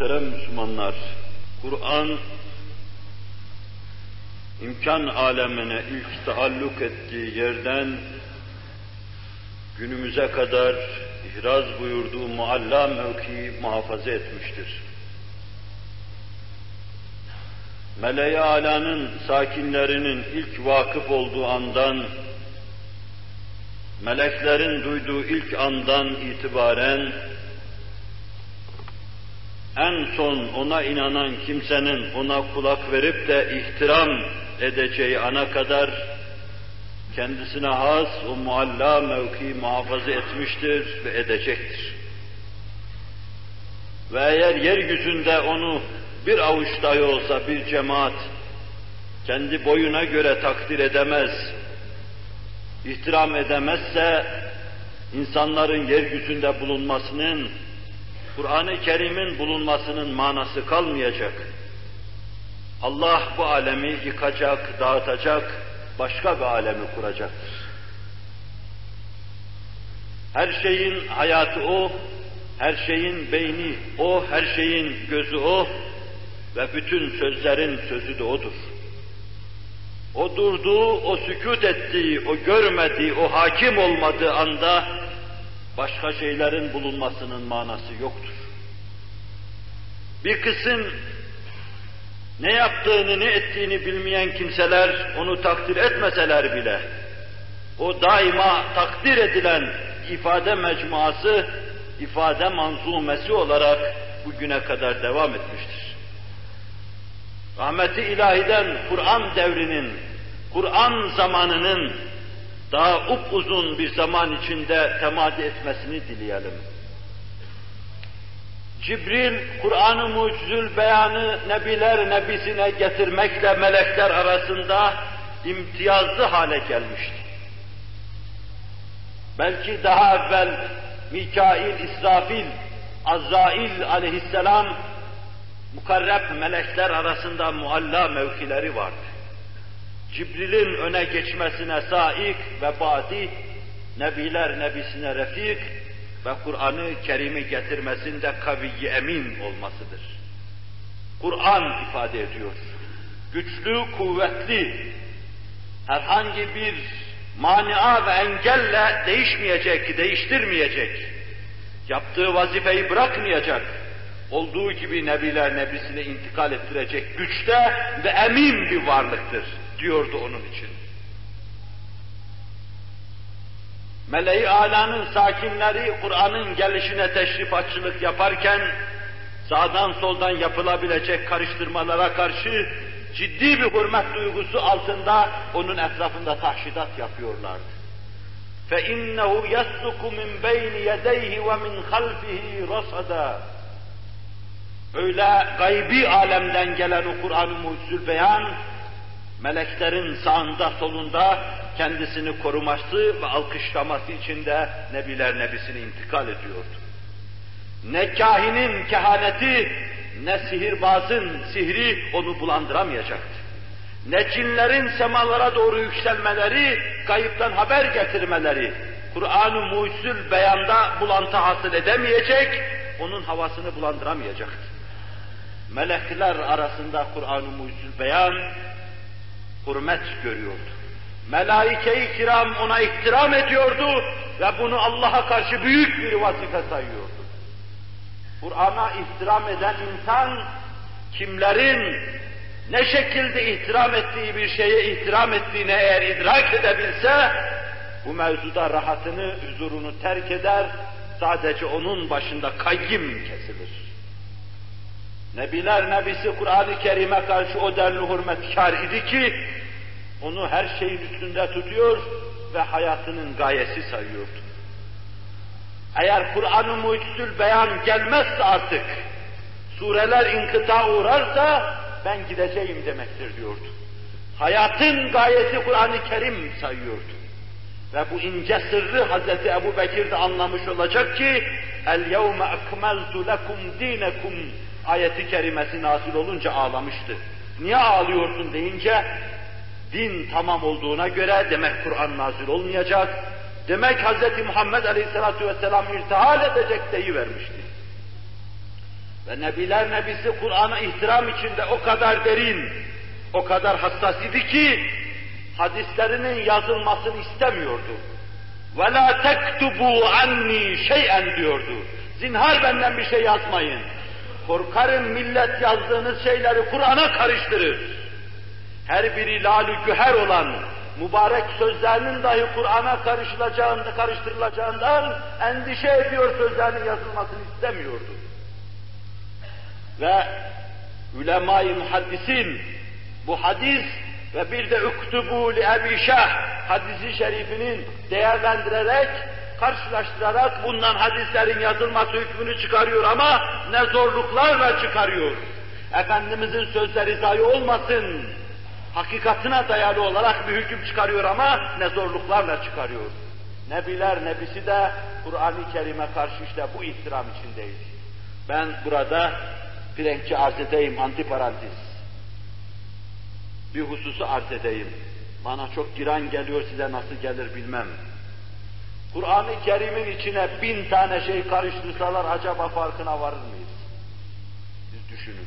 Muhterem Müslümanlar, Kur'an imkan alemine ilk taalluk ettiği yerden günümüze kadar ihraz buyurduğu mualla mevkiyi muhafaza etmiştir. Meleği alanın sakinlerinin ilk vakıf olduğu andan, meleklerin duyduğu ilk andan itibaren en son ona inanan kimsenin ona kulak verip de ihtiram edeceği ana kadar kendisine has o mualla mevki muhafaza etmiştir ve edecektir. Ve eğer yeryüzünde onu bir avuç dahi olsa bir cemaat kendi boyuna göre takdir edemez, ihtiram edemezse insanların yeryüzünde bulunmasının Kur'an-ı Kerim'in bulunmasının manası kalmayacak. Allah bu alemi yıkacak, dağıtacak, başka bir alemi kuracaktır. Her şeyin hayatı O, her şeyin beyni O, her şeyin gözü O ve bütün sözlerin sözü de O'dur. O durduğu, o sükut ettiği, o görmediği, o hakim olmadığı anda başka şeylerin bulunmasının manası yoktur. Bir kısım ne yaptığını, ne ettiğini bilmeyen kimseler onu takdir etmeseler bile, o daima takdir edilen ifade mecmuası, ifade manzumesi olarak bugüne kadar devam etmiştir. Rahmeti ilahiden Kur'an devrinin, Kur'an zamanının daha upuzun bir zaman içinde temadi etmesini dileyelim. Cibril, Kur'an-ı mucizül beyanı Nebiler Nebisine getirmekle melekler arasında imtiyazlı hale gelmişti. Belki daha evvel Mikail, İsrafil, Azrail aleyhisselam mukarreb melekler arasında mualla mevkileri vardı. Cibril'in öne geçmesine saik ve badi, Nebiler Nebisine refik ve Kur'an'ı Kerim'i getirmesinde kaviyi emin olmasıdır. Kur'an ifade ediyor. Güçlü, kuvvetli, herhangi bir mania ve engelle değişmeyecek, değiştirmeyecek, yaptığı vazifeyi bırakmayacak, olduğu gibi Nebiler Nebisine intikal ettirecek güçte ve emin bir varlıktır diyordu onun için. Meleği alanın sakinleri Kur'an'ın gelişine teşrif açılık yaparken sağdan soldan yapılabilecek karıştırmalara karşı ciddi bir hürmet duygusu altında onun etrafında tahşidat yapıyorlardı. فَاِنَّهُ يَسْلُكُ مِنْ بَيْنِ يَدَيْهِ وَمِنْ خَلْفِهِ رَصَدًا Öyle gaybi alemden gelen o Kur'an-ı Mucizül Beyan, meleklerin sağında solunda kendisini koruması ve alkışlaması içinde Nebiler Nebisini intikal ediyordu. Ne kahinin kehaneti, ne sihirbazın sihri onu bulandıramayacaktı. Ne cinlerin semalara doğru yükselmeleri, kayıptan haber getirmeleri, Kur'an-ı Mucizül beyanda bulantı hasıl edemeyecek, onun havasını bulandıramayacaktı. Melekler arasında Kur'an-ı Mucizül beyan, hürmet görüyordu. Melaike-i kiram ona ihtiram ediyordu ve bunu Allah'a karşı büyük bir vazife sayıyordu. Kur'an'a ihtiram eden insan, kimlerin ne şekilde ihtiram ettiği bir şeye ihtiram ettiğini eğer idrak edebilse, bu mevzuda rahatını, huzurunu terk eder, sadece onun başında kayyim kesilir. Nebiler Nebisi Kur'an-ı Kerim'e karşı o denli hürmetkar idi ki, onu her şeyin üstünde tutuyor ve hayatının gayesi sayıyordu. Eğer Kur'an-ı Mucizül Beyan gelmezse artık, sureler inkıta uğrarsa ben gideceğim demektir diyordu. Hayatın gayesi Kur'an-ı Kerim sayıyordu. Ve bu ince sırrı Hazreti Ebu Bekir de anlamış olacak ki el-yevme ekmeltu lekum dinekum ayeti kerimesi nazil olunca ağlamıştı. Niye ağlıyorsun deyince din tamam olduğuna göre demek Kur'an nazil olmayacak, demek Hz. Muhammed Aleyhisselatü Vesselam irtihal edecek deyivermişti. Ve Nebiler Nebisi Kur'an'a ihtiram içinde o kadar derin, o kadar hassas idi ki hadislerinin yazılmasını istemiyordu. وَلَا تَكْتُبُوا عَنِّي شَيْئًا diyordu. Zinhar benden bir şey yazmayın. Korkarım millet yazdığınız şeyleri Kur'an'a karıştırır. Her biri lalü güher olan, mübarek sözlerinin dahi Kur'an'a karışılacağında, karıştırılacağından endişe ediyor sözlerinin yazılmasını istemiyordu. Ve ulema-i muhaddisin bu hadis ve bir de uktubu li Ebi hadisi şerifinin değerlendirerek, karşılaştırarak bundan hadislerin yazılması hükmünü çıkarıyor ama ne zorluklarla çıkarıyor. Efendimizin sözleri zayi olmasın, hakikatine dayalı olarak bir hüküm çıkarıyor ama ne zorluklarla çıkarıyor. Nebiler nebisi de Kur'an-ı Kerim'e karşı işte bu ihtiram içindeyiz. Ben burada Frenkçe arz edeyim, antiparantez. Bir hususu arz edeyim. Bana çok giren geliyor, size nasıl gelir bilmem. Kur'an-ı Kerim'in içine bin tane şey karıştırsalar acaba farkına varır mıyız? Siz düşünün.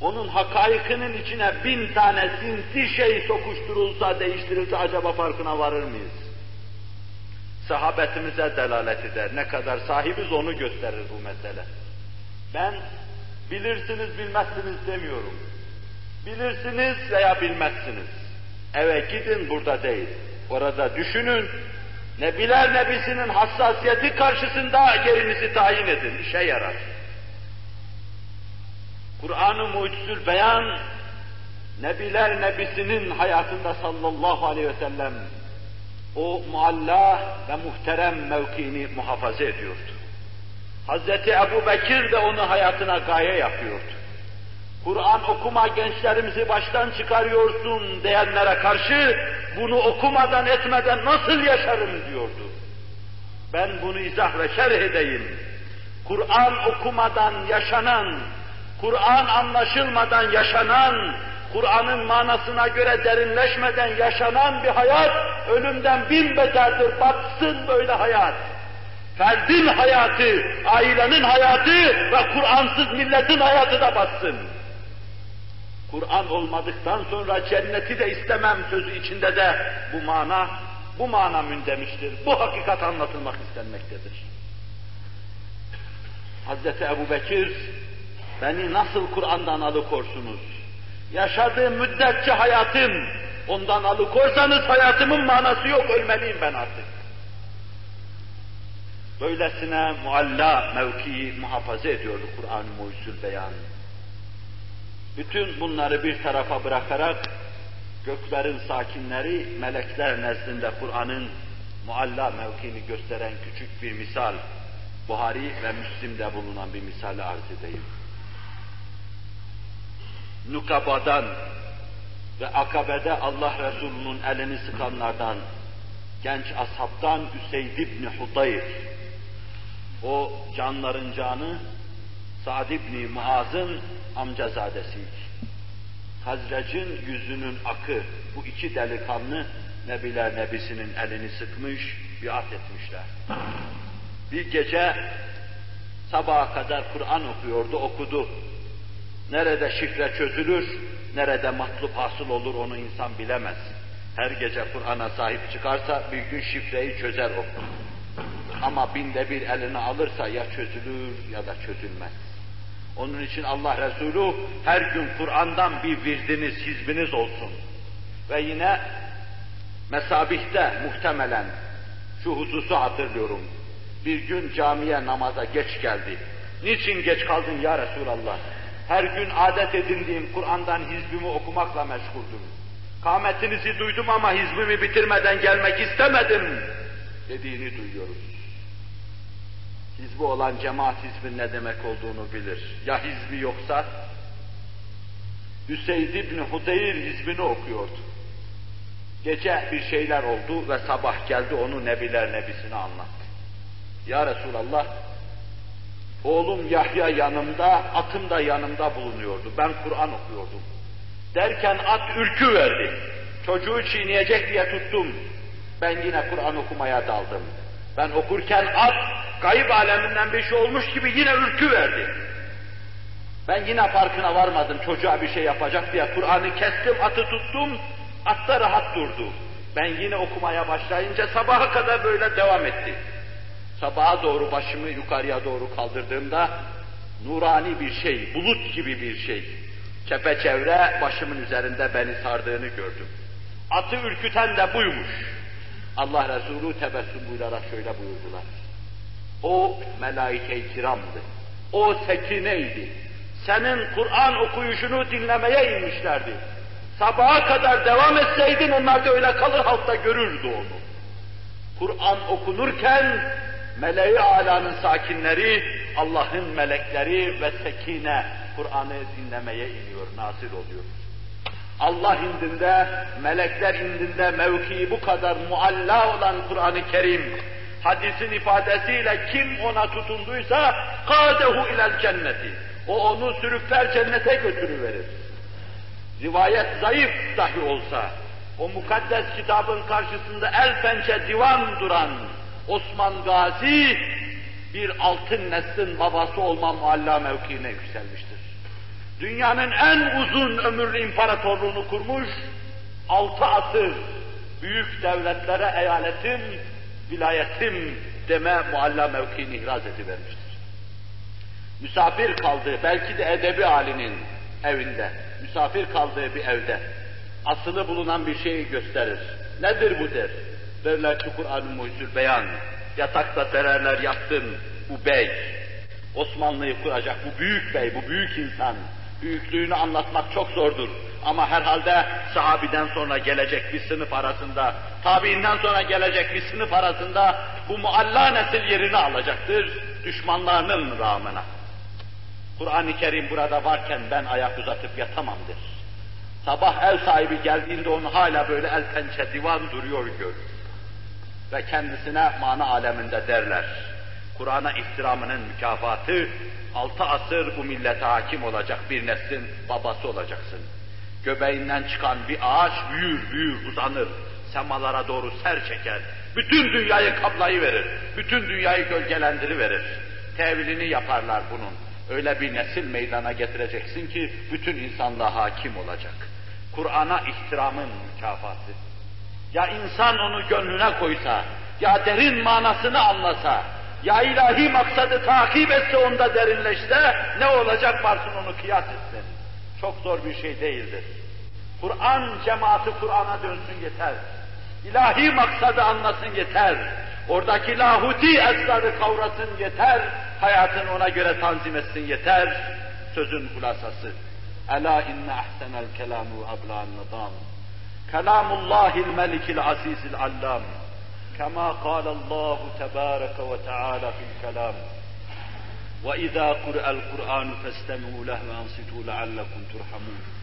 Onun hakaikinin içine bin tane sinsi şey sokuşturulsa, değiştirilse acaba farkına varır mıyız? Sahabetimize delalet eder. Ne kadar sahibiz onu gösterir bu mesele. Ben bilirsiniz bilmezsiniz demiyorum. Bilirsiniz veya bilmezsiniz. Eve gidin burada değil. Orada düşünün. Nebiler Nebisi'nin hassasiyeti karşısında gerinizi tayin edin. İşe yarar. Kur'an-ı Mucizül Beyan, Nebiler Nebisi'nin hayatında sallallahu aleyhi ve sellem o mualla ve muhterem mevkiini muhafaza ediyordu. Hazreti Ebu Bekir de onu hayatına gaye yapıyordu. Kur'an okuma gençlerimizi baştan çıkarıyorsun diyenlere karşı bunu okumadan etmeden nasıl yaşarım diyordu. Ben bunu izah ve şerh edeyim. Kur'an okumadan yaşanan, Kur'an anlaşılmadan yaşanan, Kur'an'ın manasına göre derinleşmeden yaşanan bir hayat ölümden bin beterdir. Batsın böyle hayat. Ferdin hayatı, ailenin hayatı ve Kur'ansız milletin hayatı da batsın. Kur'an olmadıktan sonra cenneti de istemem sözü içinde de bu mana, bu mana mündemiştir. Bu hakikat anlatılmak istenmektedir. Hazreti Ebu Bekir, beni nasıl Kur'an'dan alıkorsunuz? Yaşadığım müddetçe hayatım, ondan alıkorsanız hayatımın manası yok, ölmeliyim ben artık. Böylesine mualla mevkii muhafaza ediyordu Kur'an-ı Mucizül Beyan. Bütün bunları bir tarafa bırakarak göklerin sakinleri melekler nezdinde Kur'an'ın mualla mevkini gösteren küçük bir misal, Buhari ve Müslim'de bulunan bir misali arz edeyim. Nukaba'dan ve Akabe'de Allah Resulü'nün elini sıkanlardan, genç ashabtan Üseyd ibn Hudayr, o canların canı Sa'd ibn Muaz'ın amcazadesiydi. Hazrec'in yüzünün akı, bu iki delikanlı Nebiler Nebisi'nin elini sıkmış, biat etmişler. Bir gece sabaha kadar Kur'an okuyordu, okudu. Nerede şifre çözülür, nerede matlup hasıl olur onu insan bilemez. Her gece Kur'an'a sahip çıkarsa bir gün şifreyi çözer o. Ama binde bir eline alırsa ya çözülür ya da çözülmez. Onun için Allah Resulü her gün Kur'an'dan bir virdiniz, hizbiniz olsun. Ve yine mesabihte muhtemelen şu hususu hatırlıyorum. Bir gün camiye namaza geç geldi. Niçin geç kaldın ya Resulallah? Her gün adet edindiğim Kur'an'dan hizbimi okumakla meşguldüm. Kametinizi duydum ama hizbimi bitirmeden gelmek istemedim dediğini duyuyoruz. Hizbi olan cemaat hizbin ne demek olduğunu bilir. Ya hizbi yoksa? Hüseyin İbni Hudeyr hizbini okuyordu. Gece bir şeyler oldu ve sabah geldi onu Nebiler Nebisine anlattı. Ya Resulallah, oğlum Yahya yanımda, atım da yanımda bulunuyordu. Ben Kur'an okuyordum. Derken at ürkü verdi. Çocuğu çiğneyecek diye tuttum. Ben yine Kur'an okumaya daldım. Ben okurken at, kayıp aleminden bir şey olmuş gibi yine ürkü verdi. Ben yine farkına varmadım çocuğa bir şey yapacak diye Kur'an'ı kestim, atı tuttum, at da rahat durdu. Ben yine okumaya başlayınca sabaha kadar böyle devam etti. Sabaha doğru başımı yukarıya doğru kaldırdığımda nurani bir şey, bulut gibi bir şey, çepeçevre başımın üzerinde beni sardığını gördüm. Atı ürküten de buymuş. Allah Resulü tebessüm buyurarak şöyle buyurdular. O melaike-i kiramdı. O sekineydi. Senin Kur'an okuyuşunu dinlemeye inmişlerdi. Sabaha kadar devam etseydin onlar da öyle kalır halkta görürdü onu. Kur'an okunurken meleği alanın sakinleri, Allah'ın melekleri ve sekine Kur'an'ı dinlemeye iniyor, nazil oluyor. Allah indinde, melekler indinde mevkii bu kadar mualla olan Kur'an-ı Kerim, hadisin ifadesiyle kim ona tutunduysa kadehu ilel cenneti. O onu sürükler cennete götürüverir. Rivayet zayıf dahi olsa, o mukaddes kitabın karşısında el pençe divan duran Osman Gazi, bir altın neslin babası olma mualla mevkiine yükselmiştir. Dünyanın en uzun ömürlü imparatorluğunu kurmuş, altı asır büyük devletlere eyaletim, vilayetim deme mualla mevkiini ihraz edivermiştir. Misafir kaldığı, belki de edebi halinin evinde, misafir kaldığı bir evde asılı bulunan bir şeyi gösterir. Nedir bu der? Derler ki Kur'an-ı Beyan. Yatakta sererler yattın bu bey. Osmanlı'yı kuracak bu büyük bey, bu büyük insan. Büyüklüğünü anlatmak çok zordur. Ama herhalde sahabiden sonra gelecek bir sınıf arasında, tabiinden sonra gelecek bir sınıf arasında bu mualla nesil yerini alacaktır düşmanlarının rağmına. Kur'an-ı Kerim burada varken ben ayak uzatıp yatamamdır. Sabah ev sahibi geldiğinde onu hala böyle el pençe divan duruyor görür. Ve kendisine mana aleminde derler. Kur'an'a ihtiramının mükafatı, altı asır bu millete hakim olacak bir neslin babası olacaksın. Göbeğinden çıkan bir ağaç büyür büyür uzanır, semalara doğru ser çeker. Bütün dünyayı kaplayıverir, bütün dünyayı gölgelendiriverir. Tevilini yaparlar bunun. Öyle bir nesil meydana getireceksin ki bütün insanlığa hakim olacak. Kur'an'a ihtiramın mükafatı. Ya insan onu gönlüne koysa, ya derin manasını anlasa, ya ilahi maksadı takip etse onda derinleşse, ne olacak varsın onu kıyas etsin. Çok zor bir şey değildir. Kur'an cemaati Kur'an'a dönsün yeter. İlahi maksadı anlasın yeter. Oradaki lahuti esrarı kavrasın yeter. Hayatını ona göre tanzim etsin yeter. Sözün hulasası. Ela inne ahsenel kelamu ablan nizam. Kelamullahil melikil azizil allam. كما قال الله تبارك وتعالى في الكلام وإذا قرأ القرآن فاستمعوا له وأنصتوا لعلكم ترحمون.